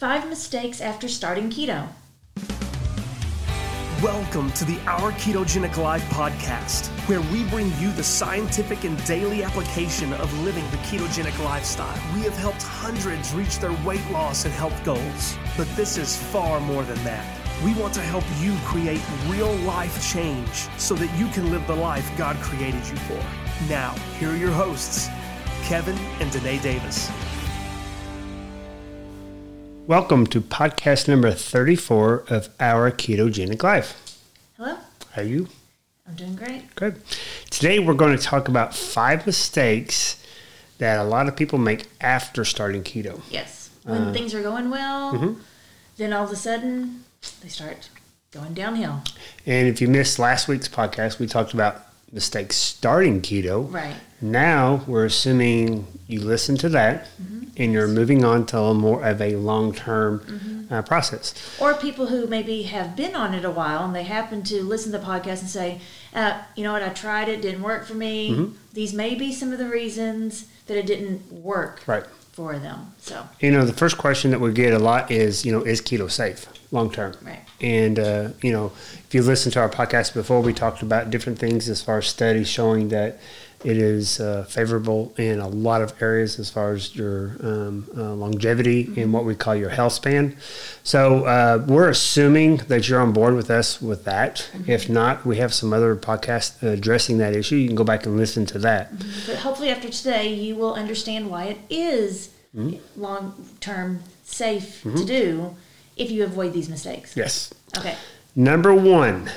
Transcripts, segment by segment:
Five mistakes after starting keto. Welcome to the Our Ketogenic Life podcast, where we bring you the scientific and daily application of living the ketogenic lifestyle. We have helped hundreds reach their weight loss and health goals, but this is far more than that. We want to help you create real life change so that you can live the life God created you for. Now, here are your hosts, Kevin and Danae Davis. Welcome to podcast number 34 of Our Ketogenic Life. Hello, How are you? I'm doing great. Good. Today we're going to talk about five mistakes that a lot of people make after starting keto. Yes, when uh, things are going well, mm-hmm. then all of a sudden they start going downhill. And if you missed last week's podcast, we talked about mistakes starting keto. Right. Now we're assuming you listen to that and you're moving on to a more of a long term uh, process. Or people who maybe have been on it a while and they happen to listen to the podcast and say, uh, you know what, I tried it, didn't work for me. Mm-hmm. These may be some of the reasons that it didn't work Right. For them. So, You know, the first question that we get a lot is, you know, is keto safe long term? Right. And, uh, you know, if you listen to our podcast before, we talked about different things as far as studies showing that it is uh, favorable in a lot of areas as far as your um, uh, longevity and what we call your health span. So uh, we're assuming that you're on board with us with that. If not, we have some other podcasts addressing that issue. You can go back and listen to that. but hopefully after today, you will understand why it is Mm-hmm. long term safe to do if you avoid these mistakes. Yes. Okay. Number one,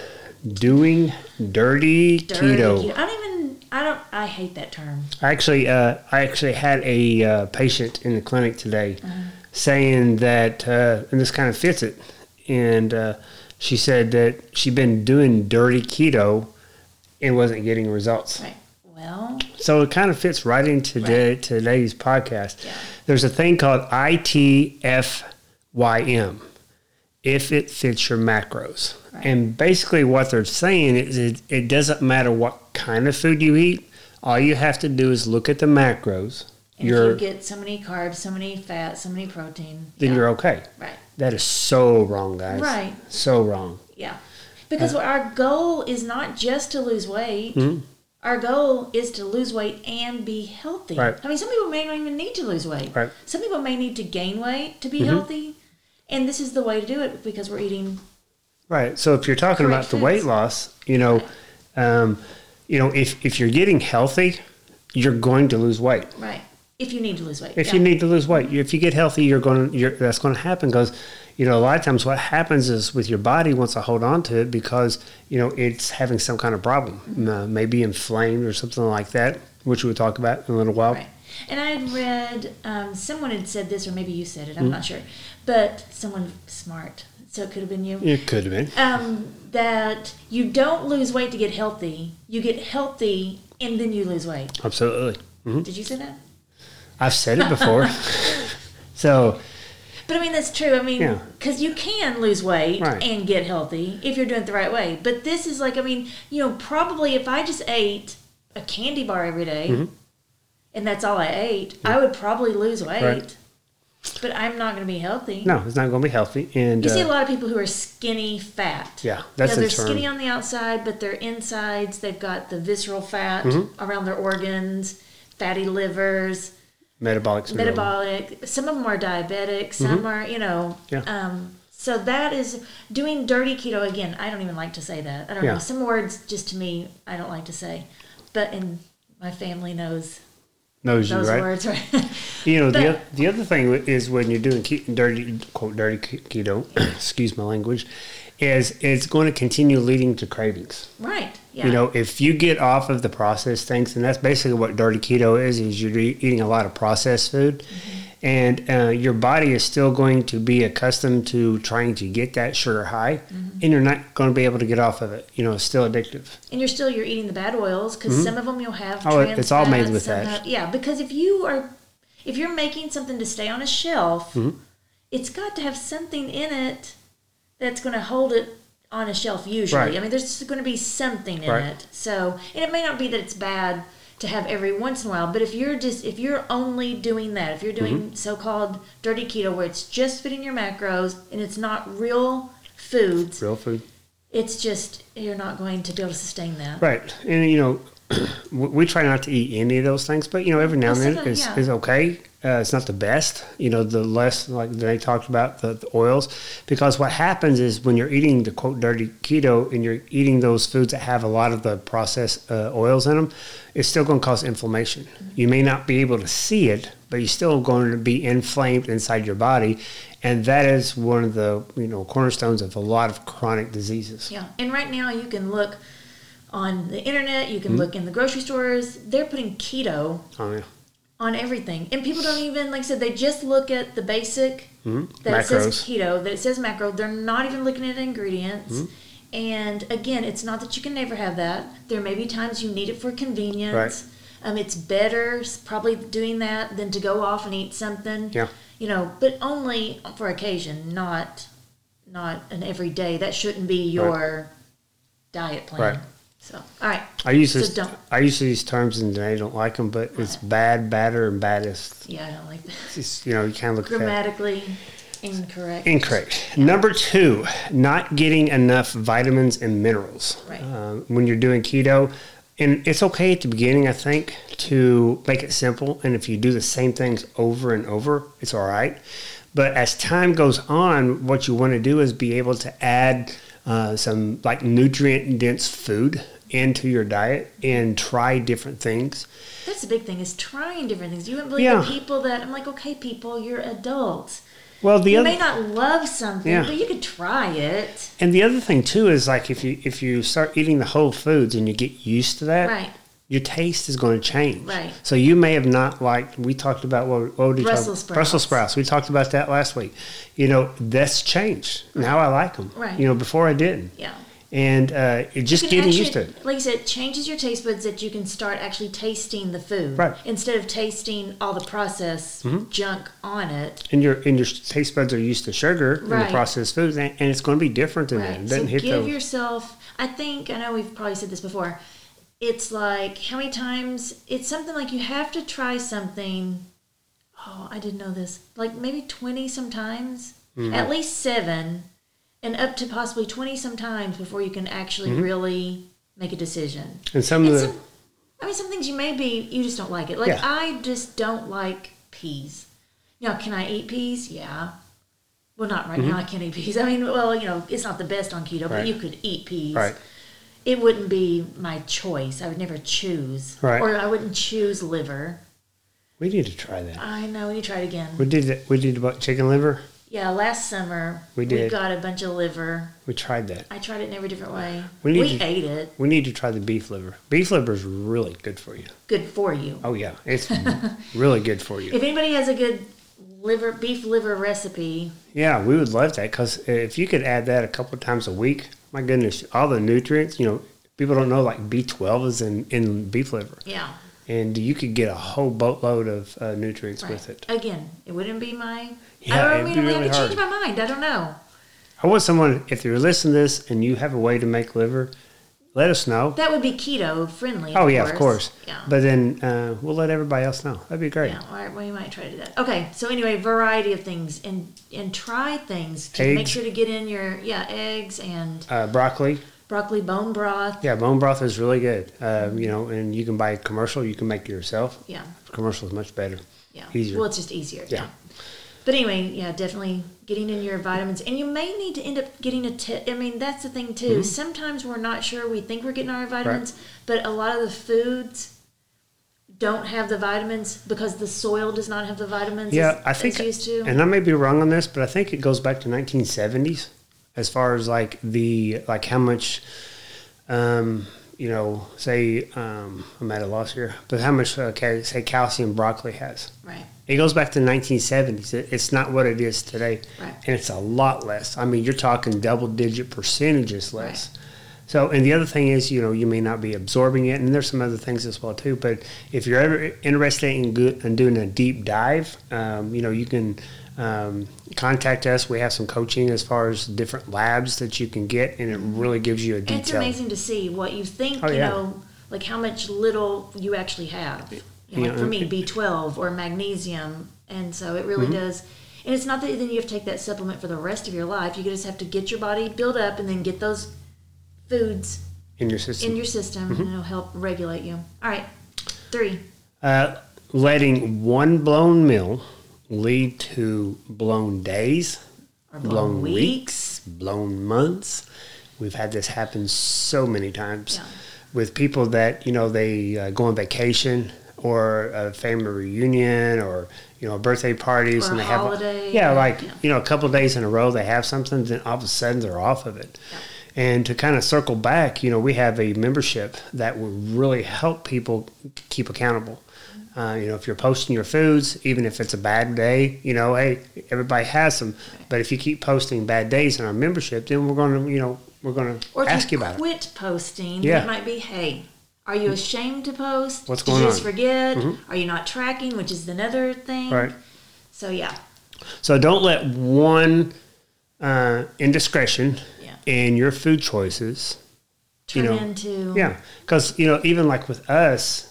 doing dirty, Dirty keto. keto. I don't even, I don't, I hate that term. I actually, uh, I actually had a uh, patient in the clinic today saying that, uh, and this kind of fits it. And uh, she said that she'd been doing dirty keto and wasn't getting results. Right. Well, So it kind of fits right into today, today's podcast. Yeah. There's a thing called ITFYM, if it fits your macros. Right. And basically, what they're saying is it, it doesn't matter what kind of food you eat, all you have to do is look at the macros. and You're, if you get so many carbs, so many fat, so many protein, then yeah. you're okay. right. That is so wrong, guys. Right. So wrong. Yeah. Because our goal is not just to lose weight. Mm-hmm. Our goal is to lose weight and be healthy. Right. I mean, some people may not even need to lose weight. Right. Mm-hmm. Some people may need to gain weight to be healthy. And this is the way to do it because we're eating. Right. So if you're talking about the weight loss, you know, um, you know, if if you're getting healthy, you're going to lose weight. Right. If you need to lose weight. If yeah. you need to lose weight, if you get healthy, you're going to. You're, that's going to happen because, you know, a lot of times what happens is with your body wants to hold on to it because you know it's having some kind of problem, uh, maybe inflamed or something like that, which we'll talk about in a little while. Right. And I had read, um, someone had said this, or maybe you said it, Mm-hmm. I'm not sure, but someone smart, so it could have been you, It could have been. um, that you don't lose weight to get healthy. You get healthy and then you lose weight. Absolutely. hmm Did you say that? I've said it before. so But I mean, that's true. I mean, Yeah. because you can lose weight Right. and get healthy if you're doing it the right way. But this is like, I mean, you know, probably if I just ate a candy bar every day, Mm-hmm. and that's all I ate, I would probably lose weight. Right. But I'm not going to be healthy. no, it's not going to be healthy. And You see a uh, lot of people who are skinny fat. yeah, that's you know, they're term. skinny on the outside, but their insides, they've got the visceral fat Mm-hmm. around their organs, fatty livers, metabolic syndrome. metabolic. Some of them are diabetic. Some are, you know. Mm-hmm. Yeah. Um, so that is doing dirty keto again. I don't even like to say that. I don't Yeah. know. Some words just to me I don't like to say, but in my family knows knows you, those right? words. Right. You know, the, But- oth- the other thing is when you're doing ke- dirty, quote, dirty keto, excuse my language, is it's going to continue leading to cravings. right. Yeah. You know, if you get off of the processed things, and that's basically what dirty keto is, is you're eating a lot of processed food, Mm-hmm. And uh, your body is still going to be accustomed to trying to get that sugar high, Mm-hmm. and you're not going to be able to get off of it. You know, it's still addictive. and you're still you're eating the bad oils because some of them you'll have. Oh, it's all made with that. have- yeah, because if you are, if you're making something to stay on a shelf, Mm-hmm. it's got to have something in it that's going to hold it on a shelf. Usually, Right. I mean, there's going to be something in Right. it. So, and it may not be that it's bad to have every once in a while. But if you're just if you're only doing that, if you're doing Mm-hmm. so-called dirty keto where it's just fitting your macros and it's not real foods, Real food. it's just you're not going to be able to sustain that. Right, and you know, we try not to eat any of those things, but you know, every now and then is, yeah. is okay. Uh, it's not the best, you know. The less like they talked about the, the oils, because what happens is when you're eating the quote dirty keto and you're eating those foods that have a lot of the processed uh, oils in them, it's still going to cause inflammation. You may not be able to see it, but you're still going to be inflamed inside your body, and that is one of the you know cornerstones of a lot of chronic diseases. Yeah, and right now you can look on the internet. You can Mm-hmm. look in the grocery stores. They're putting keto Oh yeah. On everything, and people don't even like I said. They just look at the basic Mhm. that says keto, that it says macro. They're not even looking at ingredients. Mm-hmm. And again, it's not that you can never have that. There may be times you need it for convenience. Right. Um, it's better probably doing that than to go off and eat something. Yeah. You know, but only for occasion, not not an everyday. That shouldn't be your diet plan. Right. So, all right. I use So this. don't- I use these terms and I don't like them, but it's bad, badder, and baddest. Yeah, I don't like that. It's you know, you kind of look. Grammatically incorrect. Incorrect. Number two, not getting enough vitamins and minerals. Right. Uh, when you're doing keto, and it's okay at the beginning, I think, to make it simple. And if you do the same things over and over, it's all right. But as time goes on, what you want to do is be able to add uh, some like nutrient dense food into your diet and try different things. That's the big thing is trying different things. You wouldn't believe Yeah. the people that I'm like, okay, people, you're adults. Well, the you other may not love something, Yeah. but you could try it. And the other thing too is like if you if you start eating the whole foods and you get used to that, Right. Your taste is going to change. Right. So you may have not liked. We talked about what, what did you Brussels sprouts. Brussels sprouts. We talked about that last week. You know that's changed. Now I like them. Right. You know before I didn't. Yeah. And uh, it just You getting actually- used to it. Like you said, it changes your taste buds that you can start actually tasting the food. Right. Mm-hmm. Instead of tasting all the processed junk on it. And your and your taste buds are used to sugar and Right. the processed foods, and, and it's going to be different than that. Right. It So give those. yourself I think I know we've probably said this before. It's like how many times it's something like you have to try something oh, I didn't know this. Like maybe twenty sometimes. Mm-hmm. At least seven and up to possibly twenty sometimes before you can actually Mm-hmm. really make a decision. and some of the some, I mean, some things you may be you just don't like it. Like Yeah. I just don't like peas. Now, can I eat peas? Yeah. Well, not right now. I can't eat peas. I mean, well, you know, it's not the best on keto, but Mm-hmm. You could eat peas. right. It wouldn't be my choice. I would never choose. Right. Or I wouldn't choose liver. We need to try that. I know. We need to try it again. We did it. We did about chicken liver. Yeah, last summer We did. We got a bunch of liver. We tried that. I tried it in every different way. We We, need to- ate it. We need to try the beef liver. Beef liver is really good for you. Good for you. Oh yeah, it's really good for you. If anybody has a good liver beef liver recipe, Yeah, we would love that because if you could add that a couple of times a week, my goodness, all the nutrients. You know, people don't know like B twelve is in in beef liver, yeah. and you could get a whole boatload of uh, nutrients Right. with it. Again, it wouldn't be my. Yeah, I it'd don't be mean I really have to change my mind. I don't know. I want someone if you're listening to this and you have a way to make liver, let us know. That would be keto friendly. oh yeah, of course. Yeah. But then uh, we'll let everybody else know. That'd be great. yeah, we might try to do that. Okay, so anyway, variety of things and and try things to make sure to get in your yeah eggs and Uh, broccoli. broccoli bone broth. Yeah, bone broth is really good. Um, you know, and you can buy a commercial. You can make it yourself. Yeah, Commercial is much better. yeah. Easier. Well, it's just easier. Yeah. Yeah. But anyway, yeah, definitely getting in your vitamins, and you may need to end up getting a test. I mean, that's the thing too. Mm-hmm. Sometimes we're not sure. We think we're getting our vitamins, but a lot of the foods don't have the vitamins because the soil does not have the vitamins. Yeah, I think, used to. and I may be wrong on this, but I think it goes back to 1970s as far as like the like how much, um, you know, say um, I'm at a loss here, but how much uh, say calcium broccoli has. right. It goes back to the 1970s. It's not what it is today, Right. and it's a lot less. I mean, you're talking double-digit percentages less. So, and the other thing is, you know, you may not be absorbing it, and there's some other things as well too. But if you're ever interested in, go- in doing a deep dive, um, you know, you can um, contact us. We have some coaching as far as different labs that you can get, and it really gives you a And it's amazing to see what you think. Oh, you yeah. know, like how much little you actually have. You know, like Yeah, for me, B twelve or magnesium, and so it really Mm-hmm. does. And it's not that then you have to take that supplement for the rest of your life. You just have to get your body built up and then get those foods in your system. in your system, Mm-hmm. and it'll help regulate you. All right, three. Uh, letting one blown meal lead to blown days, Or blown weeks, blown months. We've had this happen so many times Yeah. with people that you know they uh, go on vacation or a family reunion or you know birthday parties Or and a they have holiday. yeah like Yeah. you know a couple of days in a row they have something then all of a sudden they're off of it. And to kind of circle back, you know, we have a membership that will really help people keep accountable. Uh, you know, if you're posting your foods, even if it's a bad day, you know, hey, everybody has them. But if you keep posting bad days in our membership, then we're going to, you know, we're going to Or ask you about it. quit posting, Yeah. it might be, hey, are you ashamed to post? What's Did going you just on? Mm-hmm. forget? Are you not tracking, which is another thing? Right. So yeah, So don't let one uh, indiscretion Yeah. in your food choices turn know, into Yeah, because you know, even like with us,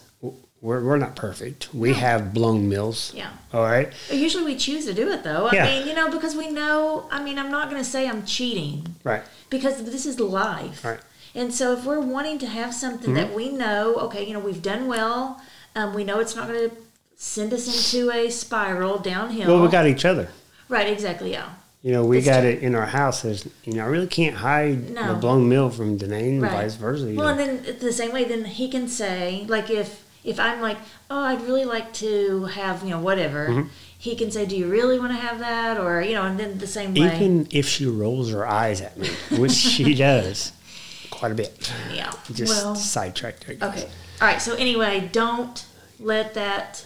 we're, we're not perfect. We have blown meals. Yeah. All right. Usually we choose to do it though. I Yeah. mean, you know, because we know. I mean, I'm not going to say I'm cheating Right. because this is life. Right. Mm-hmm. And so if we're wanting to have something that we know, okay, you know, we've done well, um, we know it's not going to send us into a spiral downhill. Well, we got each other. right, exactly, yeah. You know, we That's got true. it in our house. There's, you know, I really can't hide No. a blown meal from Danae and vice versa. Well, know. and then the same way, then he can say, like, if if I'm like, oh, I'd really like to have, you know, whatever, Mm-hmm. he can say, do you really want to have that, or you know, and then the same way, Even if she rolls her eyes at me, which she does quite a bit. yeah. Just well, sidetracked there. okay, all right. So anyway, don't let that,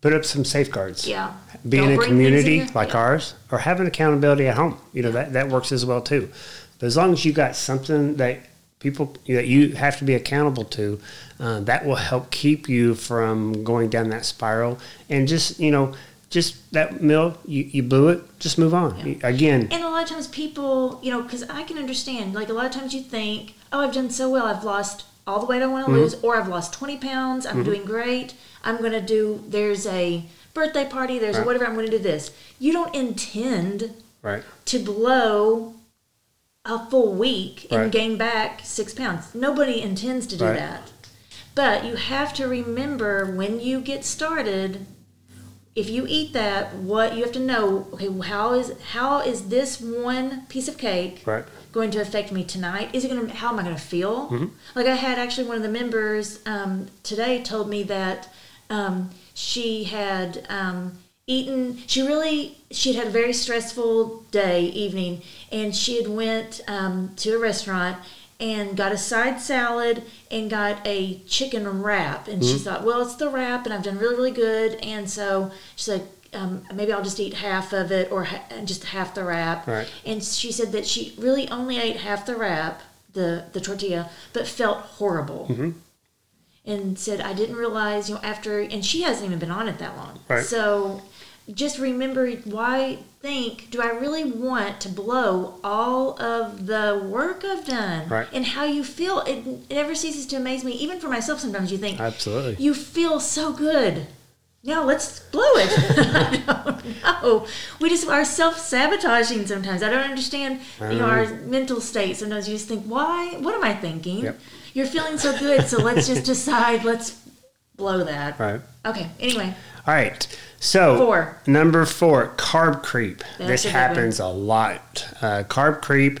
Put up some safeguards. yeah. Being a bring things in community like yeah. ours or having accountability at home, you know, that, that works as well too. But as long as you got something that people that you have to be accountable to, uh, that will help keep you from going down that spiral. And just, you know, just that meal, you, you blew it, just move on. Yeah. Again, And a lot of times people, you know, because I can understand, like a lot of times you think, oh, I've done so well. I've lost all the weight I want to mm-hmm. lose, or I've lost 20 pounds. I'm mm-hmm. doing great. I'm going to do, there's a birthday party, there's a Right. whatever, I'm going to do this. You don't intend right. to blow a full week and Right. gain back six pounds. Nobody intends to do that. But you have to remember when you get started, if you eat that, what you have to know, okay, how is how is this one piece of cake Right. Going to affect me tonight? Is it going to how am I going to feel? Like I had actually one of the members um, today told me that um, she had um, eaten. She really she had had a very stressful day evening, and she had went um, to a restaurant and got a side salad and got a chicken wrap, and she thought, well, it's the wrap, and I've done really really good, and so she's like. Um, maybe I'll just eat half of it or ha- just half the wrap. Right. And she said that she really only ate half the wrap, the, the tortilla, but felt horrible. Mm-hmm. And said, I didn't realize, you know, after, and she hasn't even been on it that long. Right. So just remember why think, do I really want to blow all of the work I've done? Right. And how you feel. It, it never ceases to amaze me. Even for myself, sometimes you think, Absolutely. you feel so good. Now let's blow it. I don't know. We just are self sabotaging sometimes. I don't understand you know our mental state. Sometimes you just think, why? What am I thinking? Yep. You're feeling so good, so let's just decide. Let's blow that. Right. Okay. Anyway, All right. So Four. number four, carb creep. That's this good one. happens a lot. Uh, carb creep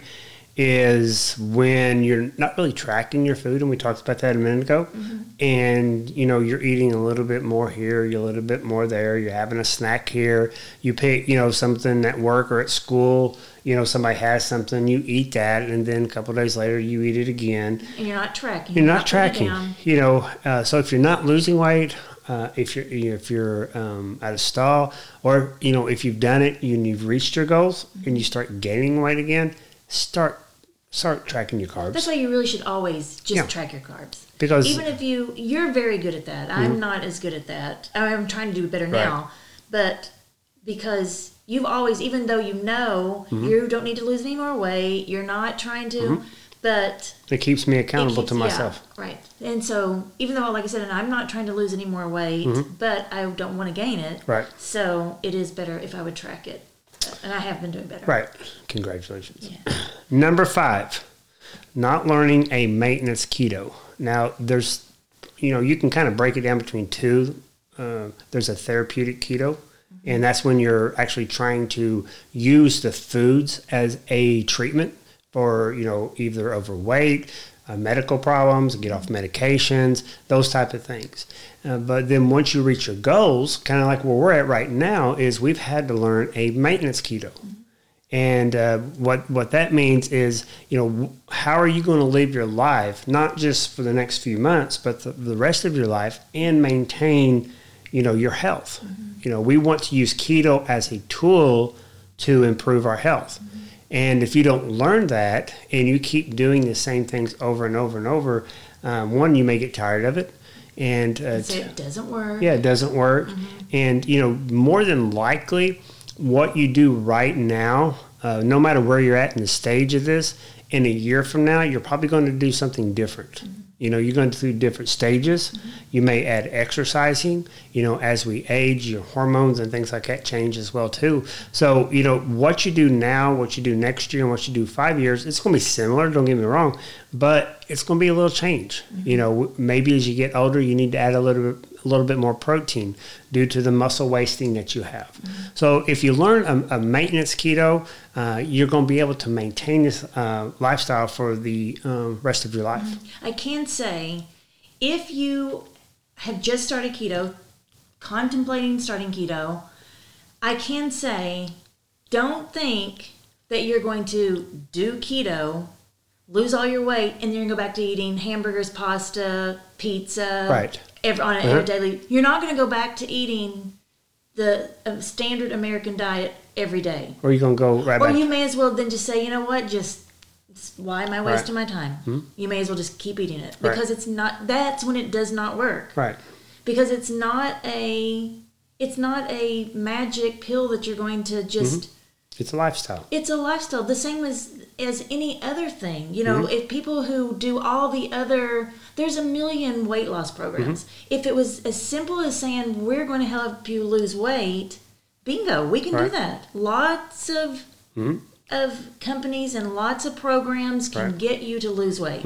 is when you're not really tracking your food, and we talked about that a minute ago. Mm-hmm. And you know you're eating a little bit more here, you're a little bit more there. You're having a snack here. You pick, you know, something at work or at school. You know, somebody has something, you eat that, and then a couple days later you eat it again and you're not tracking. you're not putting it tracking you know uh, so if you're not losing weight uh, if you're if you're um, at a stall or you know if you've done it and you've reached your goals and you start gaining weight again start start tracking your carbs That's why you really should always just Yeah. track your carbs. because even if you you're very good at that i'm mm-hmm. not as good at that i'm trying to do better Right. now but because you've always even though you know mm-hmm. you don't need to lose any more weight you're not trying to mm-hmm. but It keeps me accountable keeps- to yeah, myself. right. And so, even though, like I said, and I'm not trying to lose any more weight, but I don't want to gain it. Mm-hmm. Right. So it is better if I would track it, and I have been doing better. Right. Congratulations. Yeah. Number five, not learning a maintenance keto. Now, there's, you know, you can kind of break it down between two. Uh, there's a therapeutic keto, and that's when you're actually trying to use the foods as a treatment for, you know, either overweight, uh, medical problems, get off medications, those type of things. Uh, but then once you reach your goals, kind of like where we're at right now, is we've had to learn a maintenance keto. And uh, what what that means is, you know, how are you going to live your life, not just for the next few months, but the, the rest of your life, and maintain, you know, your health. You know, we want to use keto as a tool to improve our health. And if you don't learn that, and you keep doing the same things over and over and over, um, one, you may get tired of it, and uh, So it doesn't work. yeah, it doesn't work. And, you know, more than likely, what you do right now, uh, no matter where you're at in the stage of this, in a year from now, you're probably going to do something different. You know, you're going through different stages. Mm-hmm. You may add exercising. You know, as we age, your hormones and things like that change as well too. So, you know, what you do now, what you do next year, and what you do five years, it's going to be similar. Don't get me wrong, but it's going to be a little change. Mm-hmm. You know, maybe as you get older, you need to add a little bit, a little bit more protein due to the muscle wasting that you have. So, if you learn a, a maintenance keto, uh, you're going to be able to maintain this uh, lifestyle for the um, rest of your life. I can say, if you have just started keto, contemplating starting keto, I can say, don't think that you're going to do keto, lose all your weight, and then to go back to eating hamburgers, pasta, pizza, Right. Every, on a, Uh-huh. daily. You're not going to go back to eating the uh, standard American diet every day. Or you're going to go right Or back. you may as well then just say, you know what, just why am I wasting my time? Hmm? You may as well just keep eating it Right. because it's not. That's when it does not work right. because it's not a. It's not a magic pill that you're going to just. It's a lifestyle. It's a lifestyle, the same as as any other thing. You know, Mm-hmm. if people who do all the other, there's a million weight loss programs. Mm-hmm. If it was as simple as saying we're going to help you lose weight, bingo, we can do that. Lots of Mhm. of companies and lots of programs can Right. Mm-hmm. get you to lose weight.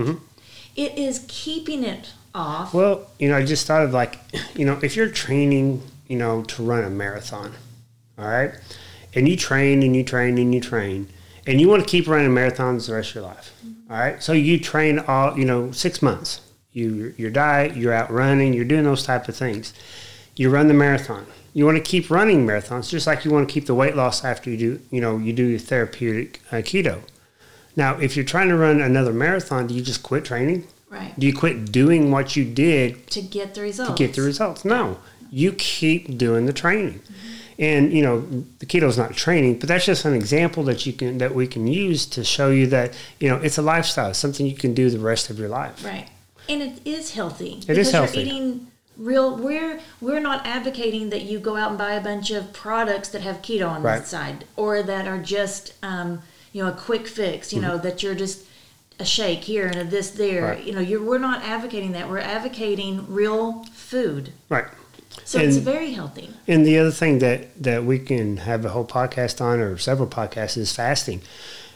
It is keeping it off. Well, you know, I just thought of like, you know, if you're training, you know, to run a marathon, all right, and you train and you train and you train, and you want to keep running marathons the rest of your life, all right. So you train all, you know, six months. You your diet, you're out running, you're doing those type of things. You run the marathon. You want to keep running marathons, just like you want to keep the weight loss after you do, you know, you do your therapeutic uh, keto. Now, if you're trying to run another marathon, do you just quit training? right. Do you quit doing what you did To get the results. to get the results? No, you keep doing the training. And you know the keto is not training, but that's just an example that you can that we can use to show you that you know it's a lifestyle, something you can do the rest of your life. Right. And it is healthy. It is because healthy. You're eating real we're we're not advocating that you go out and buy a bunch of products that have keto on Right. the side or that are just um, you know a quick fix, you know, that you're just a shake here and a this there. Mm-hmm. Right. You know, you're we're not advocating that. We're advocating real food. Right. So it's very healthy. And the other thing that that we can have a whole podcast on, or several podcasts, is fasting.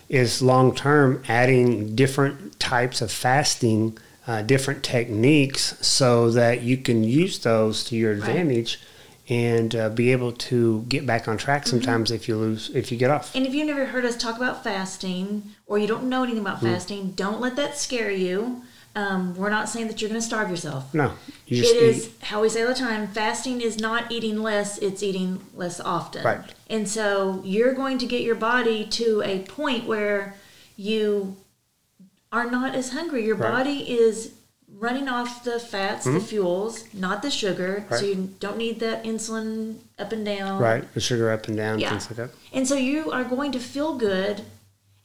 Is long term adding different types of fasting, uh, different techniques, so that you can use those to your Right. advantage, and uh, be able to get back on Mm-hmm. track. Sometimes if you lose, if you get off. And if you've never heard us talk about fasting or you don't know anything about Mm-hmm. fasting, don't let that scare you. Um, we're not saying that you're going to starve yourself. No, you It is eat. how we say all the time fasting is not eating less, it's eating less often. Right. And so you're going to get your body to a point where you are not as hungry. Your Right. Mm-hmm. body is running off the fats, the fuels, not the sugar. So you don't need that insulin up and down. Right, the sugar up and down, Yeah. things like that. And so you are going to feel good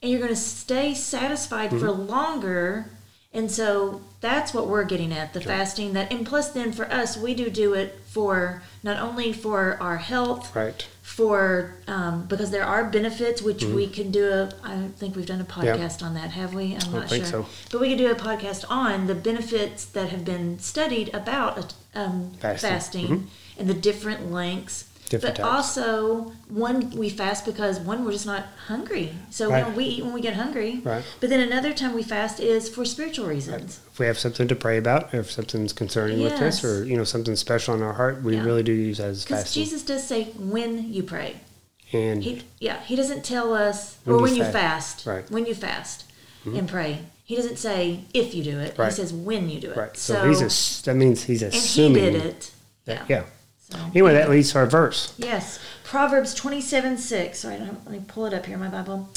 and you're going to stay satisfied for Mm-hmm. longer And so that's what we're getting at the fasting that and plus then for us we do do it for not only for our health Right. for um, because there are benefits which we can do a I don't think we've done a Mm-hmm. Podcast on that have we I'm not think sure so. but we could do a podcast on the benefits that have been studied about um, Fasting. fasting, and the different lengths Different but types. also one we fast because one we're just not hungry so Right. you know, we eat when we get hungry Right. but then another time we fast is for spiritual reasons If we have something to pray about, if something's concerning with us, or you know something special in our heart, we Yeah. really do use that as because fasting. Jesus does say when you pray and He, yeah, he doesn't tell us, When or you when you fast. fast, Right. Mm-hmm. when you fast and pray. He doesn't say if you do it. Right. He says when you do it. right, so, So, he's ass- that means he's and he assuming did it. yeah. yeah. So, Anyway, that leads to our verse. yes, Proverbs twenty-seven six. Sorry, let me pull it up here. My Bible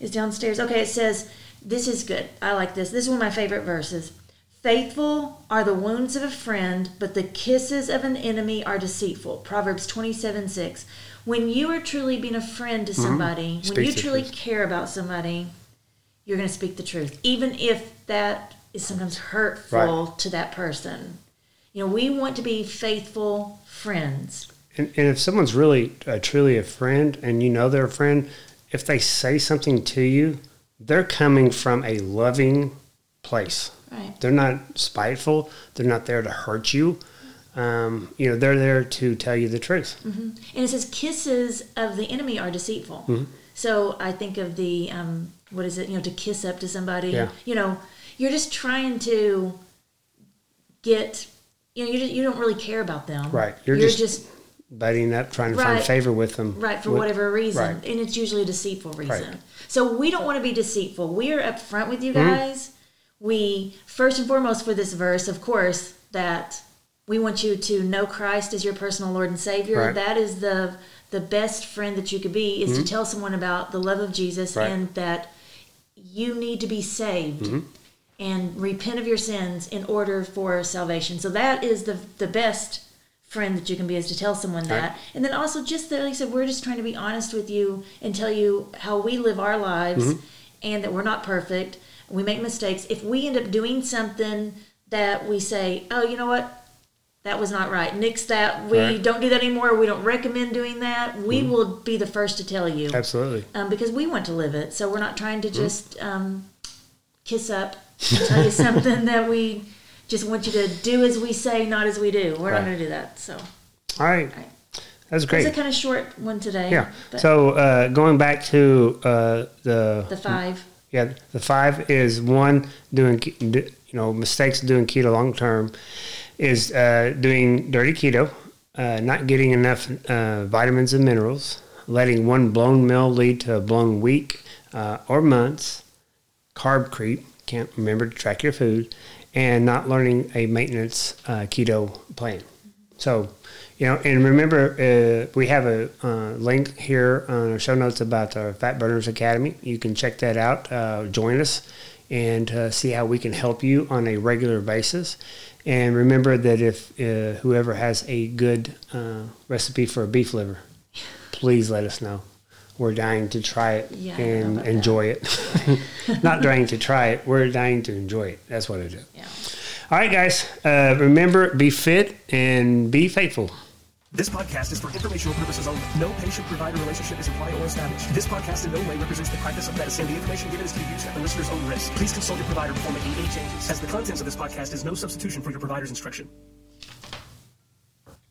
is downstairs. Okay, it says this is good. I like this. This is one of my favorite verses. Faithful are the wounds of a friend, but the kisses of an enemy are deceitful. Proverbs 27 6. When you are truly being a friend to mm-hmm. somebody, when you truly truth. care about somebody, you're going to speak the truth, even if that is sometimes hurtful to that person. You know, we want to be faithful friends. And, and if someone's really uh, truly a friend, and you know they're a friend, if they say something to you, they're coming from a loving place. Right. They're not spiteful. They're not there to hurt you. Um, you know, they're there to tell you the truth. And it says, kisses of the enemy are deceitful. So I think of the, um, what is it, you know, to kiss up to somebody. Yeah. You know, you're just trying to get, you know, you, you don't really care about them. Right. You're You're, just- just, Buddying up, trying to find favor with them. right for With- whatever reason. right. And it's usually a deceitful reason. Right. So we don't want to be deceitful. We are upfront with you Mm-hmm. guys. We, first and foremost, for this verse, of course, that we want you to know Christ as your personal Lord and Savior. Right. That is the the best friend that you could be is to tell someone about the love of Jesus Mm-hmm. Right. and that you need to be saved Mm-hmm. And repent of your sins in order for salvation. So that is the the best friend that you can be is to tell someone that. And then also just that like I said, we're just trying to be honest with you and tell you how we live our lives Mm-hmm. and that we're not perfect. We make mistakes. If we end up doing something that we say, Oh, you know what? That was not right. Nix that. We Right. don't do that anymore. We don't recommend doing that. We will be the first to tell you Absolutely. um, because we want to live it. So we're not trying to Mm-hmm. just um, kiss up tell you something that we just want you to do as we say, not as we do. We're Right. not going to do that. So All right. Right. That's it's great. a kind of short one today. Yeah. So uh, going back to uh, the the five. Yeah, the five is one doing you know mistakes doing keto long term is uh, doing dirty keto, uh, not getting enough uh, vitamins and minerals, letting one blown meal lead to a blown week uh, or months, carb creep, can't remember to track your food, and not learning a maintenance uh, keto plan. So, you know, and remember, uh, we have a uh, link here on our show notes about our Fat Burners Academy. You can check that out. Uh, join us and uh, see how we can help you on a regular basis. And remember that if uh, whoever has a good uh, recipe for a beef liver, please let us know. We're dying to try it Yeah, I don't know and about that. enjoy it. Not dying to try it, we're dying to enjoy it. That's what it is. Yeah. All right, guys. Uh, remember, be fit and be faithful. This podcast is for informational purposes only. No patient-provider relationship is implied or established. This podcast in no way represents the practice of medicine. The information given is to be used at the listener's own risk. Please consult your provider before making any changes, as the contents of this podcast is no substitution for your provider's instruction.